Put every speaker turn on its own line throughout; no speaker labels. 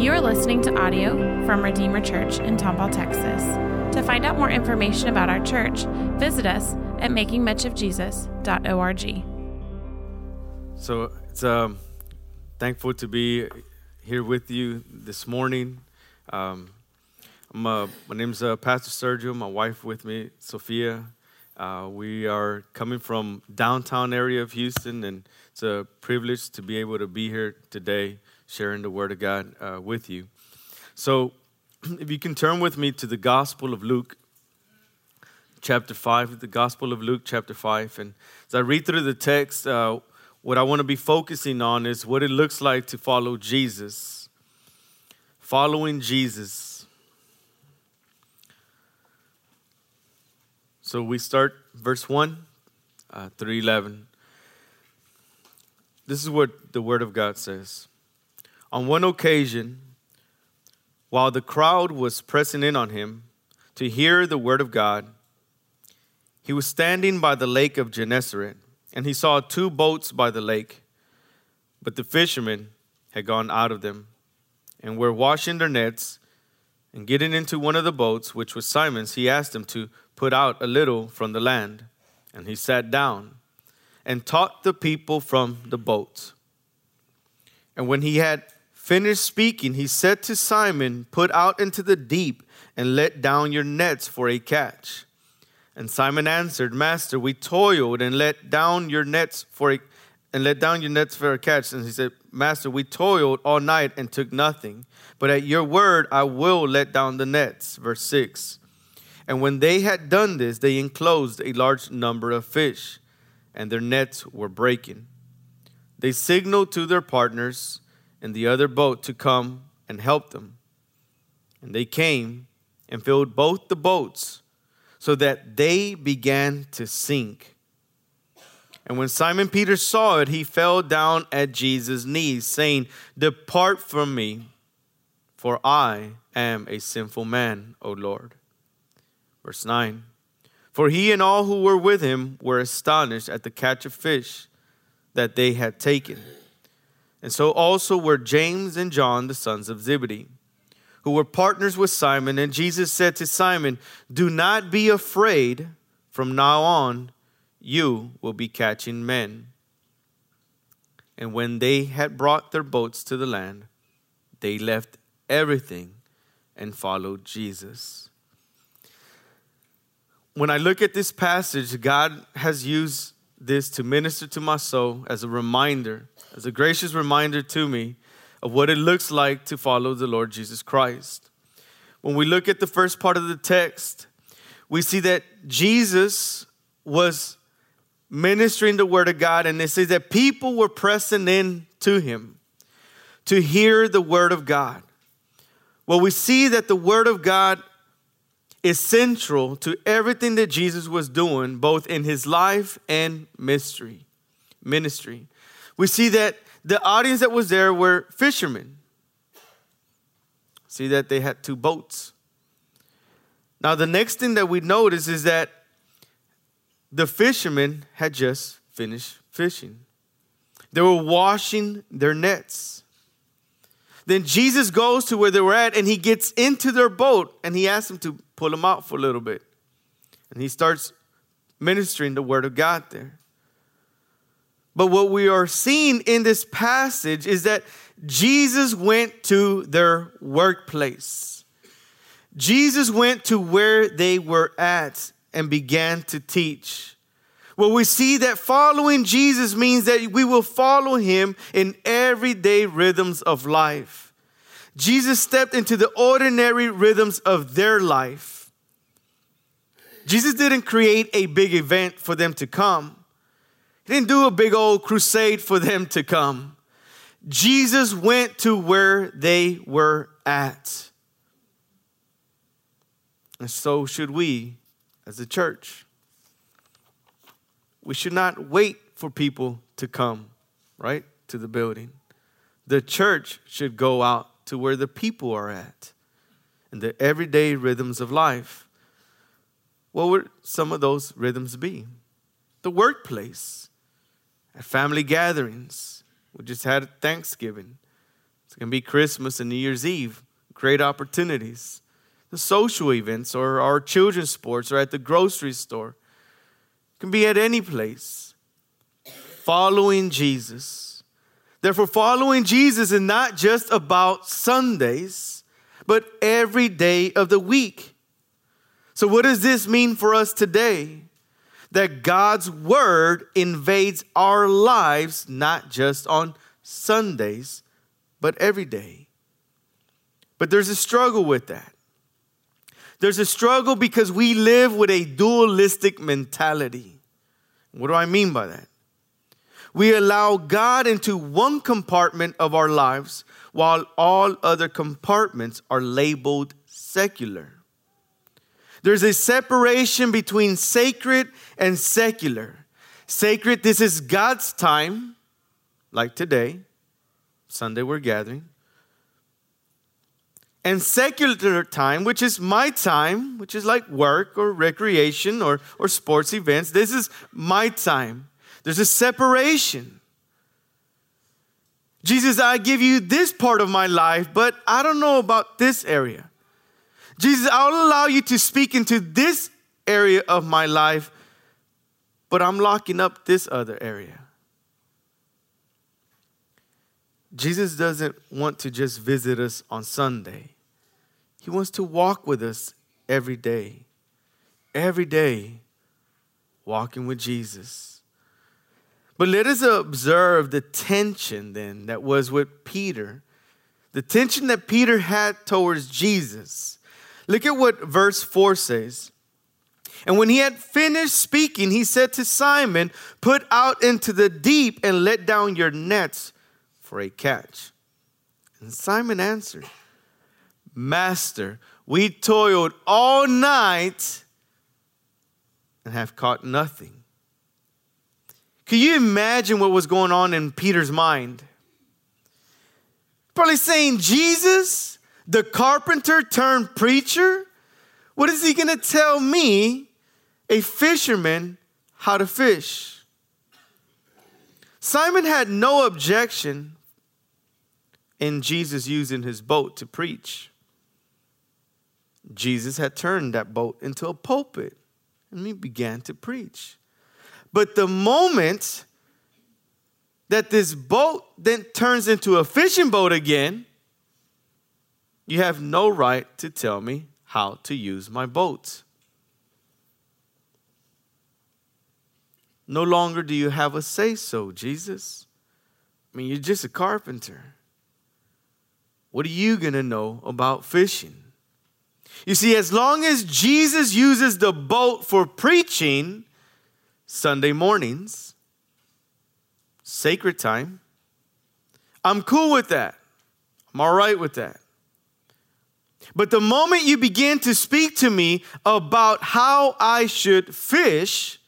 You are listening to audio from Redeemer Church in Tomball, Texas. To find out more information about our church, visit us at makingmuchofjesus.org.
So it's um, thankful to be here with you this morning. Um, uh, my name's uh, Pastor Sergio. My wife with me, Sophia. Uh, we are coming from downtown area of Houston, and it's a privilege to be able to be here today, sharing the Word of God uh, with you. So, if you can turn with me to the Gospel of Luke, chapter five, the Gospel of Luke, chapter five, and as I read through the text, uh, what I want to be focusing on is what it looks like to follow Jesus, following Jesus. So we start verse 1 uh, through 11. This is what the Word of God says. On one occasion, while the crowd was pressing in on him to hear the Word of God, he was standing by the lake of Gennesaret, and he saw two boats by the lake. But the fishermen had gone out of them and were washing their nets. And getting into one of the boats, which was Simon's, he asked him to put out a little from the land. And he sat down and taught the people from the boat. And when he had finished speaking, he said to Simon, Put out into the deep and let down your nets for a catch. And Simon answered, Master, we toiled and let down your nets for a and let down your nets for a catch. And he said, Master, we toiled all night and took nothing. But at your word I will let down the nets. Verse 6. And when they had done this, they enclosed a large number of fish, and their nets were breaking. They signaled to their partners in the other boat to come and help them. And they came and filled both the boats so that they began to sink. And when Simon Peter saw it, he fell down at Jesus' knees, saying, Depart from me, for I am a sinful man, O Lord. Verse 9 For he and all who were with him were astonished at the catch of fish that they had taken. And so also were James and John, the sons of Zebedee, who were partners with Simon. And Jesus said to Simon, Do not be afraid. From now on, you will be catching men. And when they had brought their boats to the land, they left everything and followed Jesus when I look at this passage, God has used this to minister to my soul as a reminder, as a gracious reminder to me of what it looks like to follow the Lord Jesus Christ. When we look at the first part of the text, we see that Jesus was ministering the word of God, and it says that people were pressing in to him to hear the word of God. Well, we see that the word of God is central to everything that Jesus was doing, both in his life and mystery, ministry. We see that the audience that was there were fishermen. See that they had two boats. Now, the next thing that we notice is that the fishermen had just finished fishing. They were washing their nets. Then Jesus goes to where they were at and he gets into their boat and he asks them to pull them out for a little bit. And he starts ministering the word of God there. But what we are seeing in this passage is that Jesus went to their workplace. Jesus went to where they were at and began to teach. Well, we see that following Jesus means that we will follow him in everyday rhythms of life. Jesus stepped into the ordinary rhythms of their life. Jesus didn't create a big event for them to come. He didn't do a big old crusade for them to come. Jesus went to where they were at. And so should we as a church. We should not wait for people to come, right, to the building. The church should go out to where the people are at in the everyday rhythms of life. What would some of those rhythms be? The workplace, at family gatherings. We just had Thanksgiving. It's going to be Christmas and New Year's Eve, great opportunities. The social events or our children's sports or at the grocery store. Can be at any place. Following Jesus. Therefore, following Jesus is not just about Sundays, but every day of the week. So, what does this mean for us today? That God's word invades our lives not just on Sundays, but every day. But there's a struggle with that. There's a struggle because we live with a dualistic mentality. What do I mean by that? We allow God into one compartment of our lives while all other compartments are labeled secular. There's a separation between sacred and secular. Sacred, this is God's time, like today. Sunday we're gathering. And secular time, which is my time, which is like work or recreation or, or sports events, this is my time. There's a separation. Jesus, I give you this part of my life, but I don't know about this area. Jesus, I'll allow you to speak into this area of my life, but I'm locking up this other area. Jesus doesn't want to just visit us on Sunday. He wants to walk with us every day. Every day, walking with Jesus. But let us observe the tension then that was with Peter, the tension that Peter had towards Jesus. Look at what verse 4 says. And when he had finished speaking, he said to Simon, Put out into the deep and let down your nets for a catch. And Simon answered, Master, we toiled all night and have caught nothing. Can you imagine what was going on in Peter's mind? Probably saying, Jesus, the carpenter turned preacher, what is he going to tell me, a fisherman, how to fish? Simon had no objection in Jesus using his boat to preach. Jesus had turned that boat into a pulpit and he began to preach. But the moment that this boat then turns into a fishing boat again, you have no right to tell me how to use my boat. No longer do you have a say so, Jesus. I mean, you're just a carpenter. What are you going to know about fishing? You see, as long as Jesus uses the boat for preaching Sunday mornings, sacred time, I'm cool with that. I'm all right with that. But the moment you begin to speak to me about how I should fish,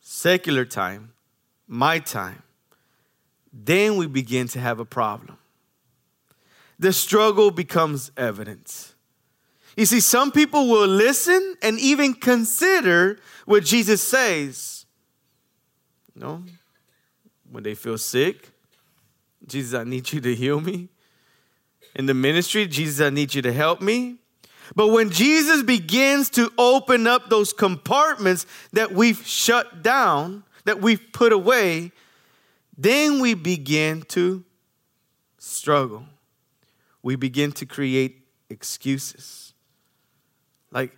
secular time, my time, then we begin to have a problem the struggle becomes evident. You see, some people will listen and even consider what Jesus says. You know, when they feel sick, Jesus, I need you to heal me. In the ministry, Jesus, I need you to help me. But when Jesus begins to open up those compartments that we've shut down, that we've put away, then we begin to struggle we begin to create excuses. Like,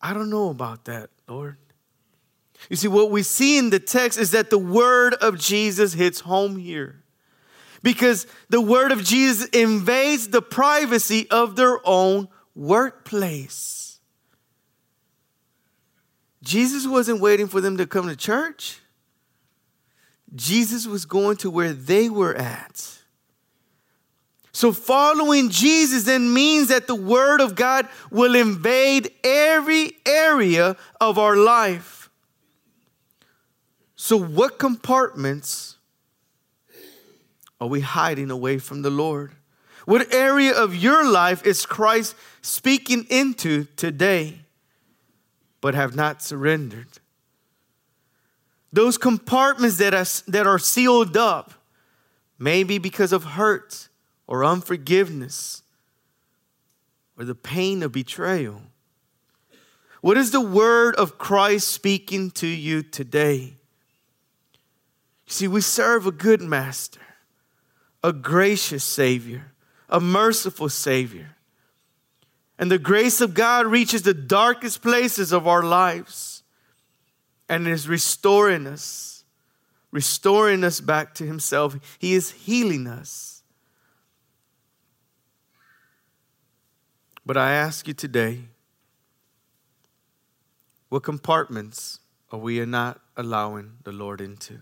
I don't know about that, Lord. You see, what we see in the text is that the word of Jesus hits home here. Because the word of Jesus invades the privacy of their own workplace. Jesus wasn't waiting for them to come to church, Jesus was going to where they were at. So, following Jesus then means that the Word of God will invade every area of our life. So, what compartments are we hiding away from the Lord? What area of your life is Christ speaking into today, but have not surrendered? Those compartments that are, that are sealed up maybe because of hurt or unforgiveness or the pain of betrayal. What is the word of Christ speaking to you today? You see, we serve a good master, a gracious Savior, a merciful Savior. And the grace of God reaches the darkest places of our lives and is restoring us, restoring us back to Himself. He is healing us. But I ask you today, what compartments are we not allowing the Lord into?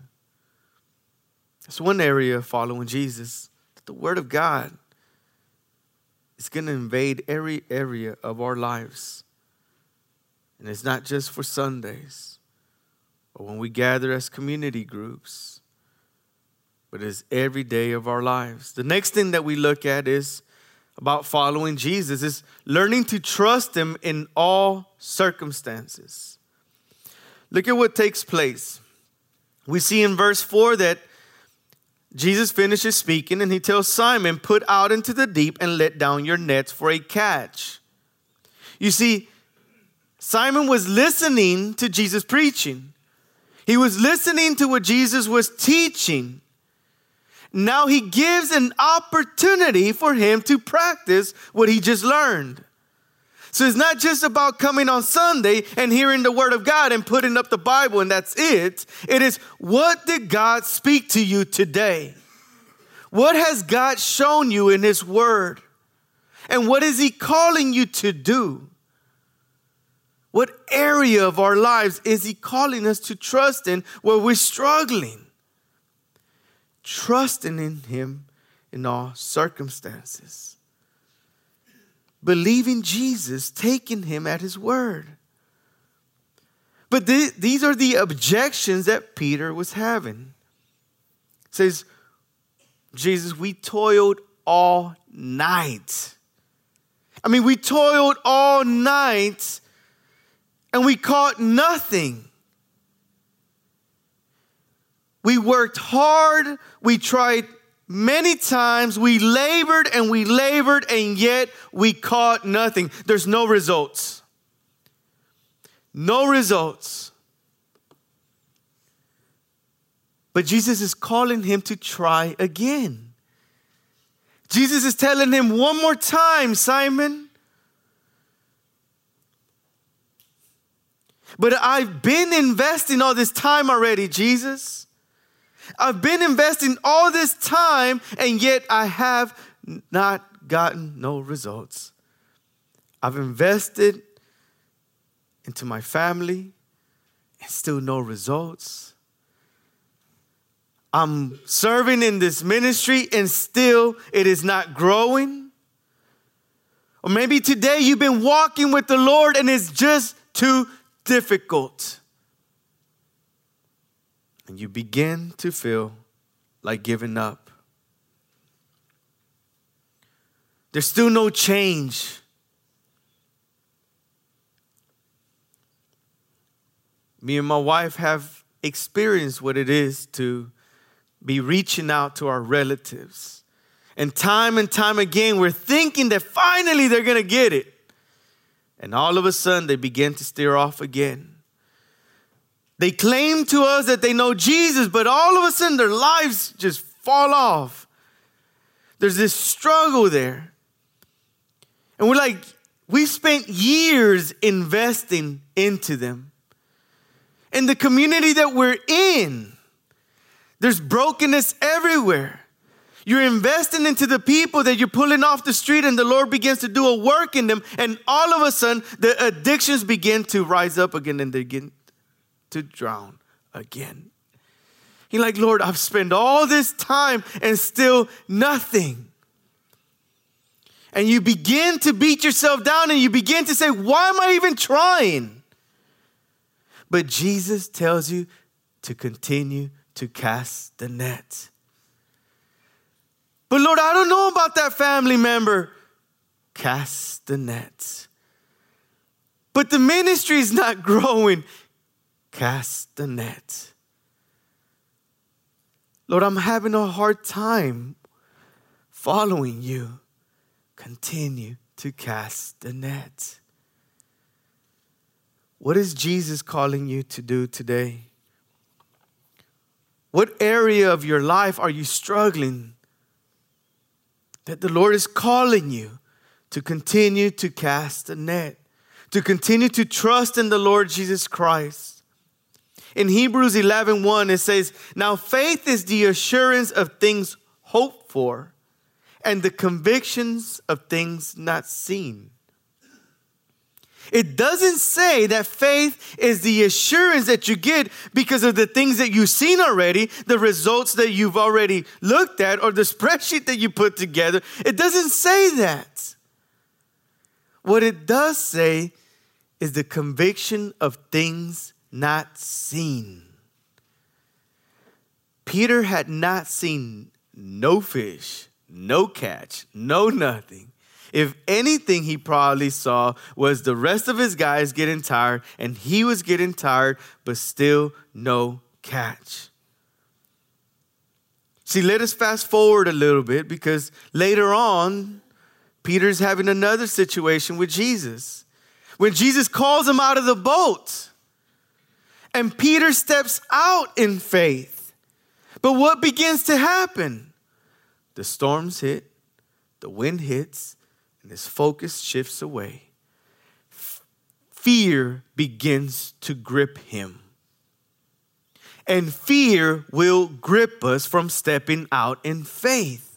It's one area of following Jesus, that the Word of God is going to invade every area of our lives. And it's not just for Sundays or when we gather as community groups, but it's every day of our lives. The next thing that we look at is about following Jesus is learning to trust him in all circumstances. Look at what takes place. We see in verse 4 that Jesus finishes speaking and he tells Simon, Put out into the deep and let down your nets for a catch. You see, Simon was listening to Jesus preaching, he was listening to what Jesus was teaching. Now he gives an opportunity for him to practice what he just learned. So it's not just about coming on Sunday and hearing the word of God and putting up the Bible and that's it. It is what did God speak to you today? What has God shown you in his word? And what is he calling you to do? What area of our lives is he calling us to trust in where we're struggling? Trusting in him in all circumstances believing Jesus, taking him at his word. But th- these are the objections that Peter was having. It says, Jesus, we toiled all night. I mean, we toiled all night and we caught nothing. We worked hard, we tried Many times we labored and we labored and yet we caught nothing. There's no results. No results. But Jesus is calling him to try again. Jesus is telling him one more time, Simon. But I've been investing all this time already, Jesus. I've been investing all this time and yet I have not gotten no results. I've invested into my family and still no results. I'm serving in this ministry and still it is not growing. Or maybe today you've been walking with the Lord and it's just too difficult and you begin to feel like giving up. There's still no change. Me and my wife have experienced what it is to be reaching out to our relatives. And time and time again, we're thinking that finally they're gonna get it. And all of a sudden, they begin to steer off again. They claim to us that they know Jesus, but all of a sudden their lives just fall off. There's this struggle there. And we're like, we spent years investing into them. In the community that we're in, there's brokenness everywhere. You're investing into the people that you're pulling off the street, and the Lord begins to do a work in them, and all of a sudden, the addictions begin to rise up again and begin to drown again. He's like, Lord, I've spent all this time and still nothing. And you begin to beat yourself down and you begin to say, Why am I even trying? But Jesus tells you to continue to cast the net. But Lord, I don't know about that family member. Cast the net. But the ministry is not growing. Cast the net. Lord, I'm having a hard time following you. Continue to cast the net. What is Jesus calling you to do today? What area of your life are you struggling that the Lord is calling you to continue to cast the net, to continue to trust in the Lord Jesus Christ? In Hebrews 11 1, it says, Now faith is the assurance of things hoped for and the convictions of things not seen. It doesn't say that faith is the assurance that you get because of the things that you've seen already, the results that you've already looked at, or the spreadsheet that you put together. It doesn't say that. What it does say is the conviction of things not seen. Peter had not seen no fish, no catch, no nothing. If anything, he probably saw was the rest of his guys getting tired, and he was getting tired, but still no catch. See, let us fast forward a little bit because later on, Peter's having another situation with Jesus. When Jesus calls him out of the boat, and Peter steps out in faith. But what begins to happen? The storms hit, the wind hits, and his focus shifts away. Fear begins to grip him. And fear will grip us from stepping out in faith.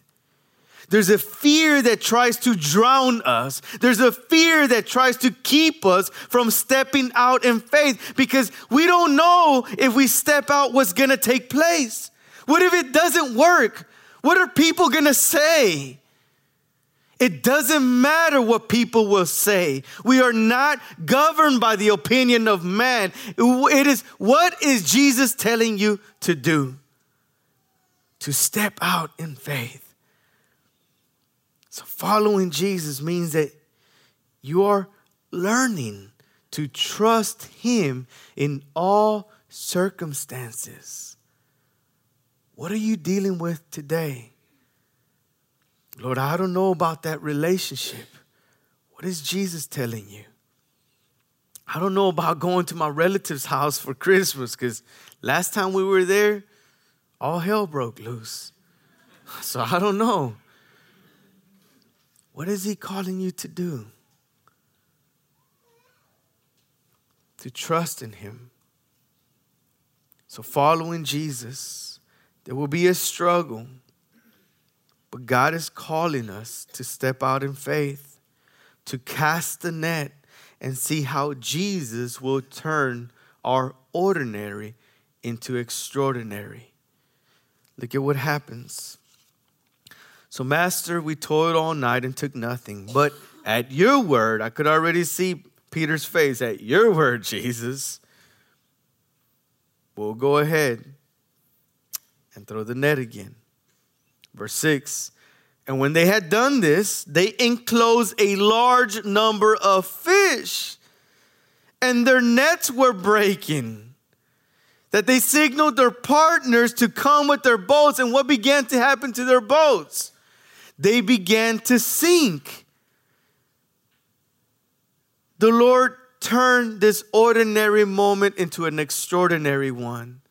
There's a fear that tries to drown us. There's a fear that tries to keep us from stepping out in faith because we don't know if we step out what's going to take place. What if it doesn't work? What are people going to say? It doesn't matter what people will say. We are not governed by the opinion of man. It is what is Jesus telling you to do? To step out in faith. So, following Jesus means that you are learning to trust Him in all circumstances. What are you dealing with today? Lord, I don't know about that relationship. What is Jesus telling you? I don't know about going to my relative's house for Christmas because last time we were there, all hell broke loose. So I don't know. What is he calling you to do? To trust in him. So, following Jesus, there will be a struggle. But God is calling us to step out in faith, to cast the net and see how Jesus will turn our ordinary into extraordinary. Look at what happens. So, Master, we toiled all night and took nothing. But at your word, I could already see Peter's face. At your word, Jesus, we'll go ahead and throw the net again. Verse 6 And when they had done this, they enclosed a large number of fish, and their nets were breaking. That they signaled their partners to come with their boats, and what began to happen to their boats? They began to sink. The Lord turned this ordinary moment into an extraordinary one.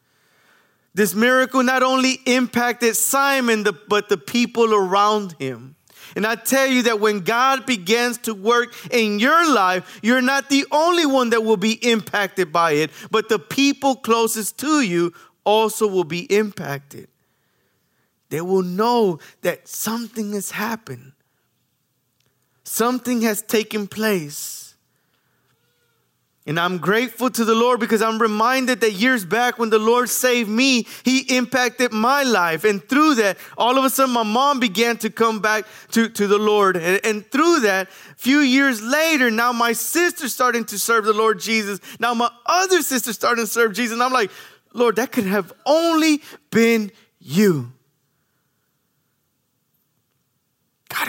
This miracle not only impacted Simon, but the people around him. And I tell you that when God begins to work in your life, you're not the only one that will be impacted by it, but the people closest to you also will be impacted. They will know that something has happened, something has taken place. And I'm grateful to the Lord because I'm reminded that years back when the Lord saved me, He impacted my life. And through that, all of a sudden, my mom began to come back to, to the Lord. And, and through that, a few years later, now my sister's starting to serve the Lord Jesus. Now my other sister's starting to serve Jesus. And I'm like, Lord, that could have only been you.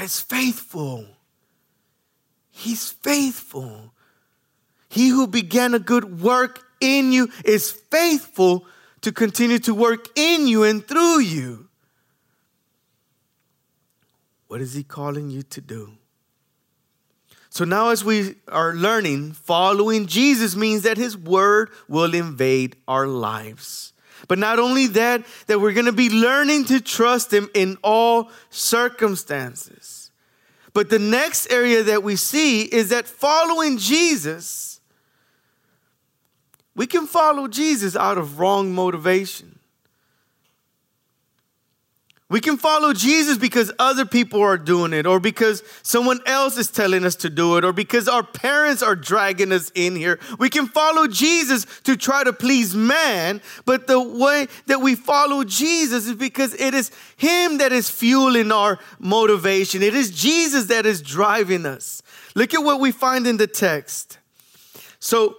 Is faithful. He's faithful. He who began a good work in you is faithful to continue to work in you and through you. What is He calling you to do? So now, as we are learning, following Jesus means that His Word will invade our lives. But not only that, that we're going to be learning to trust Him in all circumstances. But the next area that we see is that following Jesus, we can follow Jesus out of wrong motivation. We can follow Jesus because other people are doing it, or because someone else is telling us to do it, or because our parents are dragging us in here. We can follow Jesus to try to please man, but the way that we follow Jesus is because it is Him that is fueling our motivation. It is Jesus that is driving us. Look at what we find in the text. So,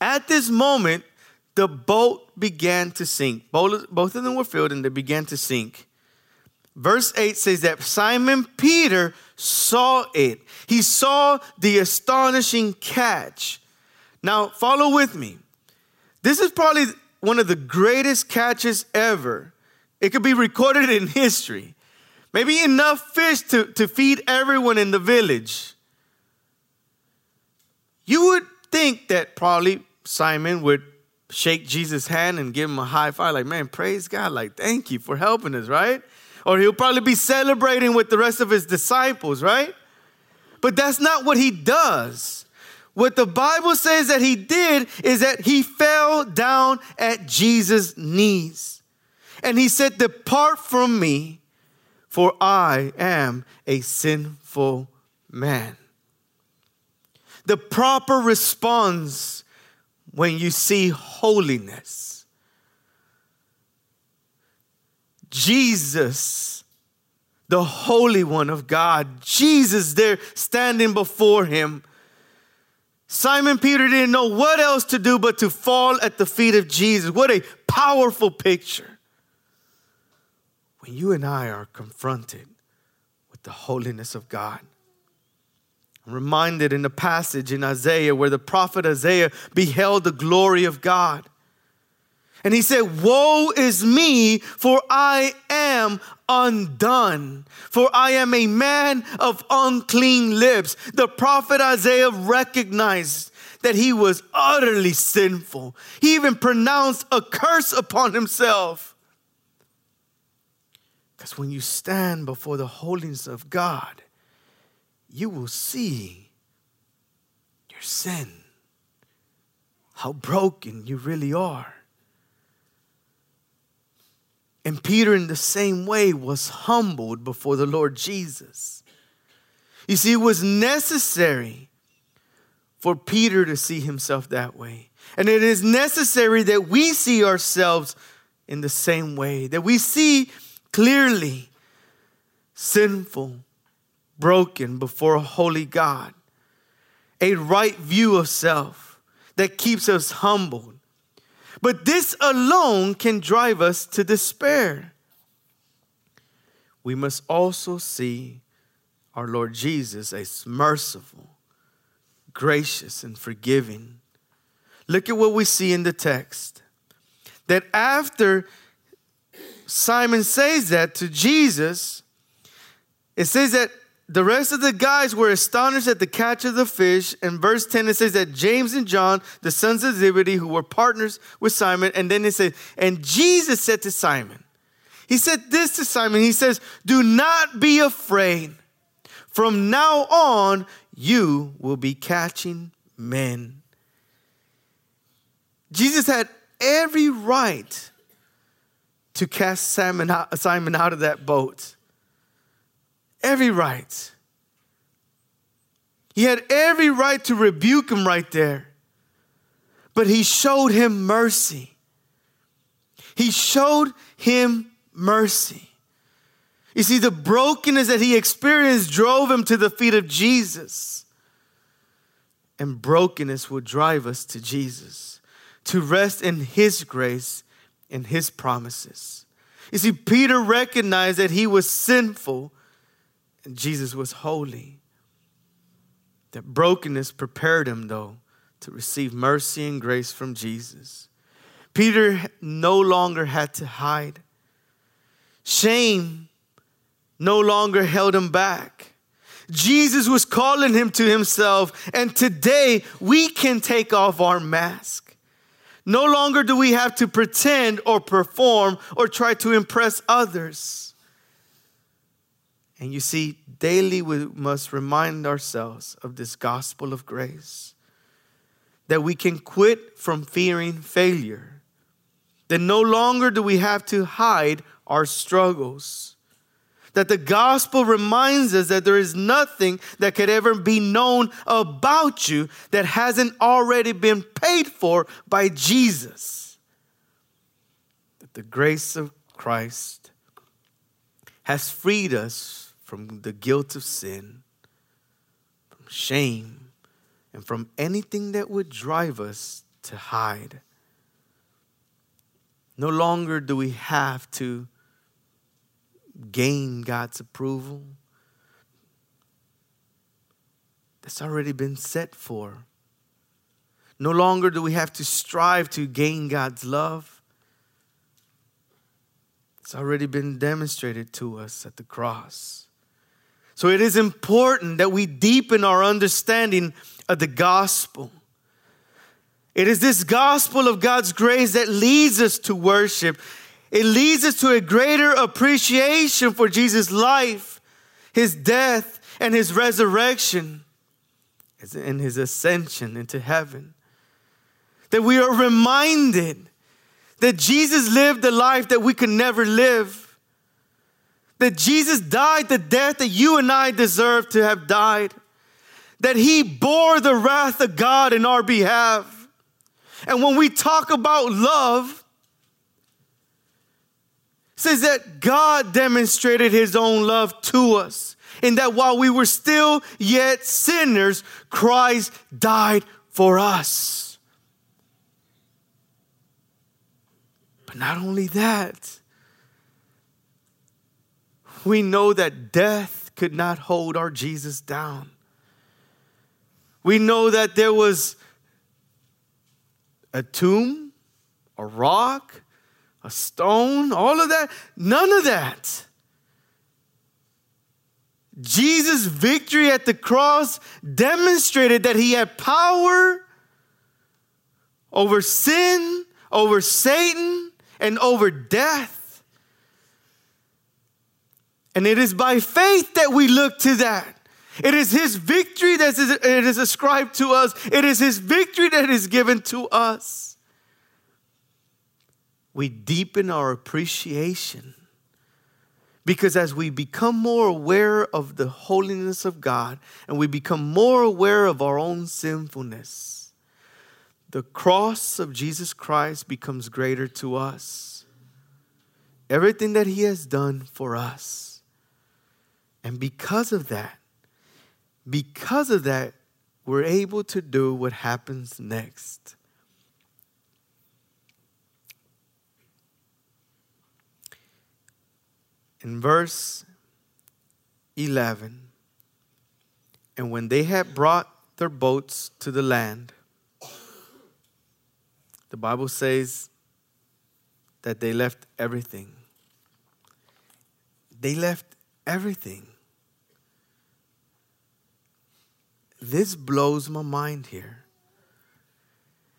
at this moment, the boat began to sink. Both, of them were filled and they began to sink. Verse 8 says that Simon Peter saw it. He saw the astonishing catch. Now, follow with me. This is probably one of the greatest catches ever. It could be recorded in history. Maybe enough fish to, to feed everyone in the village. You would think that probably Simon would shake Jesus' hand and give him a high five, like, man, praise God, like, thank you for helping us, right? Or he'll probably be celebrating with the rest of his disciples, right? But that's not what he does. What the Bible says that he did is that he fell down at Jesus' knees. And he said, Depart from me, for I am a sinful man. The proper response when you see holiness Jesus, the Holy One of God, Jesus there standing before him. Simon Peter didn't know what else to do but to fall at the feet of Jesus. What a powerful picture. When you and I are confronted with the holiness of God, I'm reminded in the passage in Isaiah where the prophet Isaiah beheld the glory of God. And he said, Woe is me, for I am undone, for I am a man of unclean lips. The prophet Isaiah recognized that he was utterly sinful. He even pronounced a curse upon himself. Because when you stand before the holiness of God, you will see your sin, how broken you really are. And Peter, in the same way, was humbled before the Lord Jesus. You see, it was necessary for Peter to see himself that way. And it is necessary that we see ourselves in the same way, that we see clearly sinful, broken before a holy God, a right view of self that keeps us humbled but this alone can drive us to despair. We must also see our Lord Jesus as merciful, gracious, and forgiving. Look at what we see in the text. That after Simon says that to Jesus, it says that the rest of the guys were astonished at the catch of the fish. In verse 10, it says that James and John, the sons of Zebedee, who were partners with Simon, and then it says, and Jesus said to Simon, He said this to Simon, He says, Do not be afraid. From now on, you will be catching men. Jesus had every right to cast Simon out of that boat. Every right. He had every right to rebuke him right there. But he showed him mercy. He showed him mercy. You see, the brokenness that he experienced drove him to the feet of Jesus. And brokenness will drive us to Jesus, to rest in his grace and his promises. You see, Peter recognized that he was sinful and Jesus was holy. That brokenness prepared him, though, to receive mercy and grace from Jesus. Peter no longer had to hide. Shame no longer held him back. Jesus was calling him to himself, and today we can take off our mask. No longer do we have to pretend or perform or try to impress others. And you see, daily we must remind ourselves of this gospel of grace that we can quit from fearing failure, that no longer do we have to hide our struggles. That the gospel reminds us that there is nothing that could ever be known about you that hasn't already been paid for by Jesus. That the grace of Christ has freed us from the guilt of sin, from shame, and from anything that would drive us to hide. No longer do we have to gain God's approval. That's already been set for. No longer do we have to strive to gain God's love. It's already been demonstrated to us at the cross. So it is important that we deepen our understanding of the gospel. It is this gospel of God's grace that leads us to worship. It leads us to a greater appreciation for Jesus' life, his death, and his resurrection, and his ascension into heaven. That we are reminded that Jesus lived the life that we could never live. That Jesus died the death that you and I deserve to have died. That he bore the wrath of God in our behalf. And when we talk about love, says that God demonstrated his own love to us. And that while we were still yet sinners, Christ died for us. But not only that, we know that death could not hold our Jesus down. We know that there was a tomb, a rock, a stone, all of that. None of that. Jesus' victory at the cross demonstrated that he had power over sin, over Satan, and over death. And it is by faith that we look to that. It is his victory that is ascribed to us. It is his victory that is given to us we deepen our appreciation. Because as we become more aware of the holiness of God and we become more aware of our own sinfulness, the cross of Jesus Christ becomes greater to us. Everything that He has done for us. And because of that, because of that, we're able to do what happens next. in verse 11 and when they had brought their boats to the land the bible says that they left everything they left everything this blows my mind here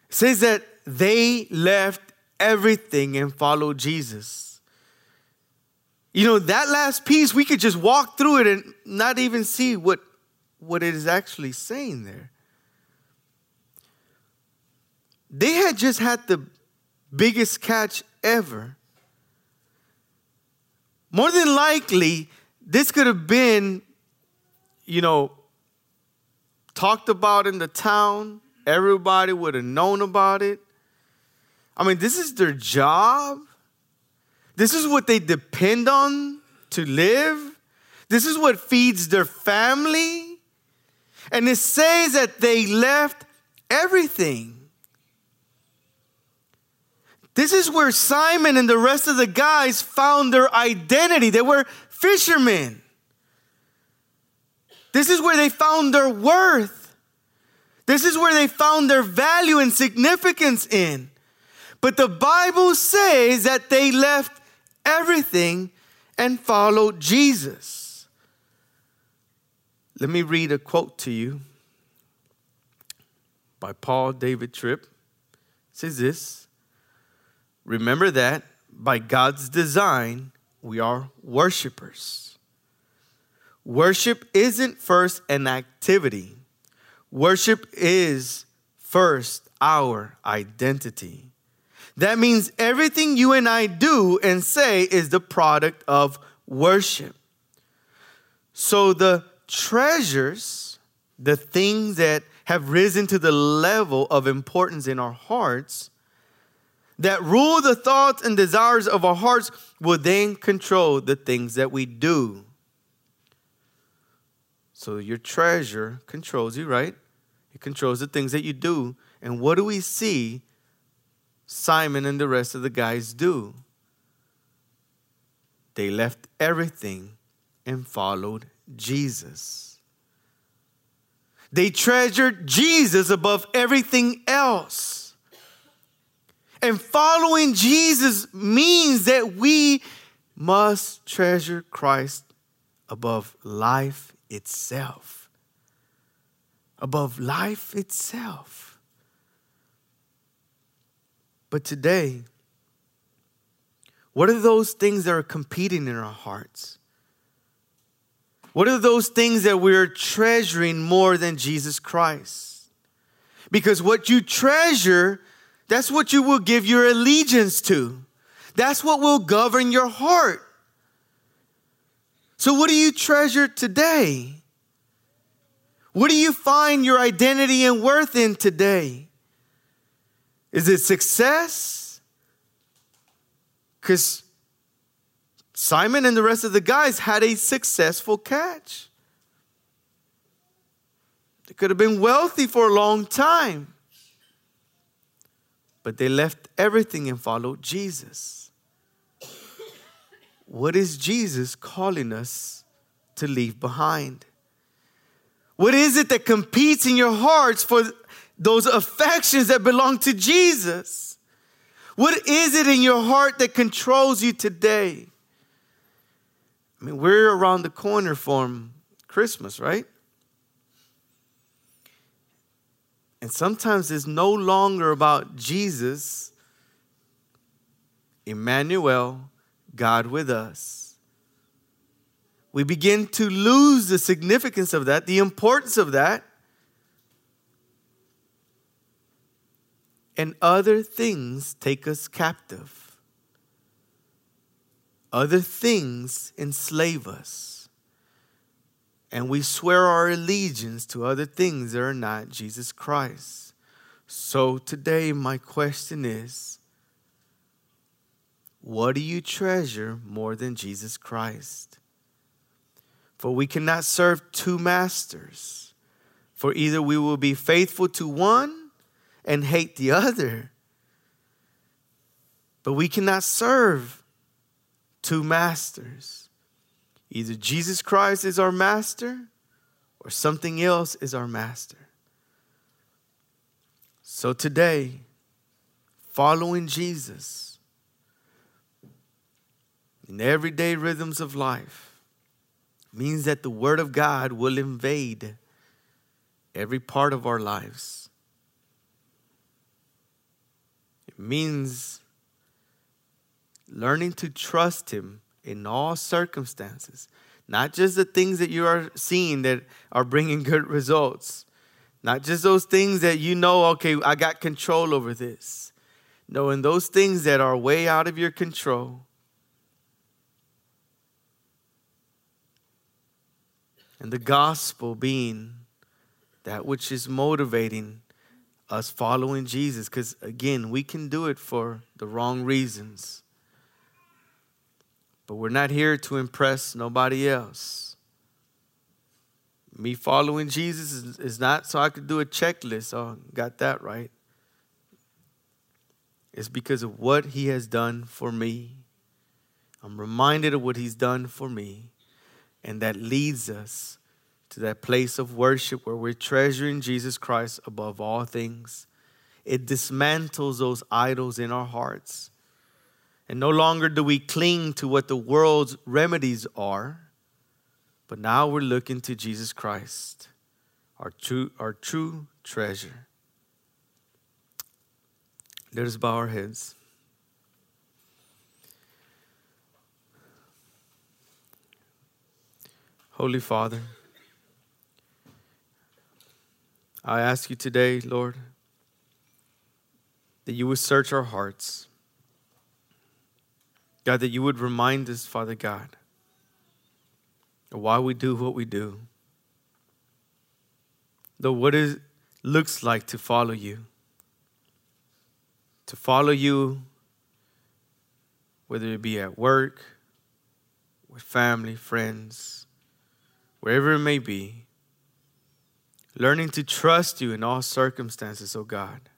it says that they left everything and followed jesus you know, that last piece, we could just walk through it and not even see what, what it is actually saying there. They had just had the biggest catch ever. More than likely, this could have been, you know, talked about in the town. Everybody would have known about it. I mean, this is their job. This is what they depend on to live. This is what feeds their family. And it says that they left everything. This is where Simon and the rest of the guys found their identity. They were fishermen. This is where they found their worth. This is where they found their value and significance in. But the Bible says that they left everything and followed Jesus. Let me read a quote to you by Paul David Tripp. It says this Remember that by God's design, we are worshipers. Worship isn't first an activity, worship is first our identity. That means everything you and I do and say is the product of worship. So the treasures, the things that have risen to the level of importance in our hearts, that rule the thoughts and desires of our hearts, will then control the things that we do. So your treasure controls you, right? It controls the things that you do. And what do we see Simon and the rest of the guys do? They left everything and followed Jesus. They treasured Jesus above everything else. And following Jesus means that we must treasure Christ above life itself. Above life itself. But today, what are those things that are competing in our hearts? What are those things that we're treasuring more than Jesus Christ? Because what you treasure, that's what you will give your allegiance to. That's what will govern your heart. So, what do you treasure today? What do you find your identity and worth in today? Is it success? Because Simon and the rest of the guys had a successful catch. They could have been wealthy for a long time, but they left everything and followed Jesus. What is Jesus calling us to leave behind? What is it that competes in your hearts for those affections that belong to Jesus? What is it in your heart that controls you today? I mean, we're around the corner from Christmas, right? And sometimes it's no longer about Jesus, Emmanuel, God with us. We begin to lose the significance of that, the importance of that. And other things take us captive. Other things enslave us. And we swear our allegiance to other things that are not Jesus Christ. So today, my question is what do you treasure more than Jesus Christ? For we cannot serve two masters, for either we will be faithful to one and hate the other, but we cannot serve two masters. Either Jesus Christ is our master or something else is our master. So today, following Jesus in everyday rhythms of life means that the Word of God will invade every part of our lives. It means learning to trust Him in all circumstances, not just the things that you are seeing that are bringing good results, not just those things that you know, okay, I got control over this. No, in those things that are way out of your control. And the gospel being that which is motivating us following Jesus. Because again, we can do it for the wrong reasons. But we're not here to impress nobody else. Me following Jesus is, not so I could do a checklist. Oh, got that right. It's because of what he has done for me. I'm reminded of what he's done for me. And that leads us to that place of worship where we're treasuring Jesus Christ above all things. it dismantles those idols in our hearts. And no longer do we cling to what the world's remedies are, but now we're looking to Jesus Christ, our true, our true treasure. Let us bow our heads. Holy Father, I ask you today, Lord, that you would search our hearts. God, that you would remind us, Father God, why we do what we do. Though what it looks like to follow you. To follow you, whether it be at work, with family, friends, wherever it may be. Learning to trust you in all circumstances, oh God.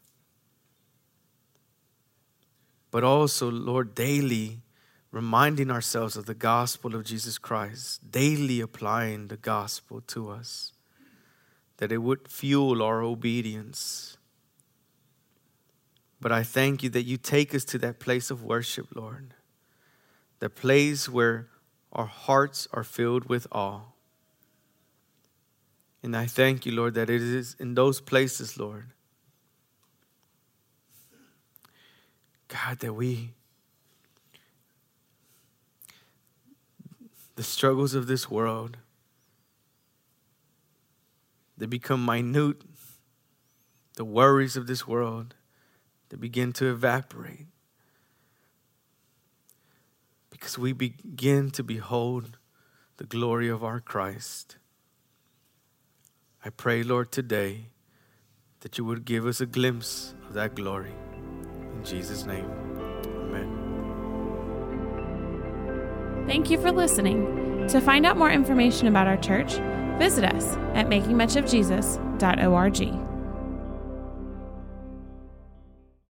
But also, Lord, daily reminding ourselves of the gospel of Jesus Christ, daily applying the gospel to us, that it would fuel our obedience. But I thank you that you take us to that place of worship, Lord, the place where our hearts are filled with awe. And I thank you, Lord, that it is in those places, Lord, God, that we the struggles of this world. They become minute. The worries of this world, they begin to evaporate. Because we begin to behold the glory of our Christ. I pray, Lord, today that you would give us a glimpse of that glory. In Jesus' name. Amen.
Thank you for listening. To find out more information about our church, visit us at makingmuchofjesus.org.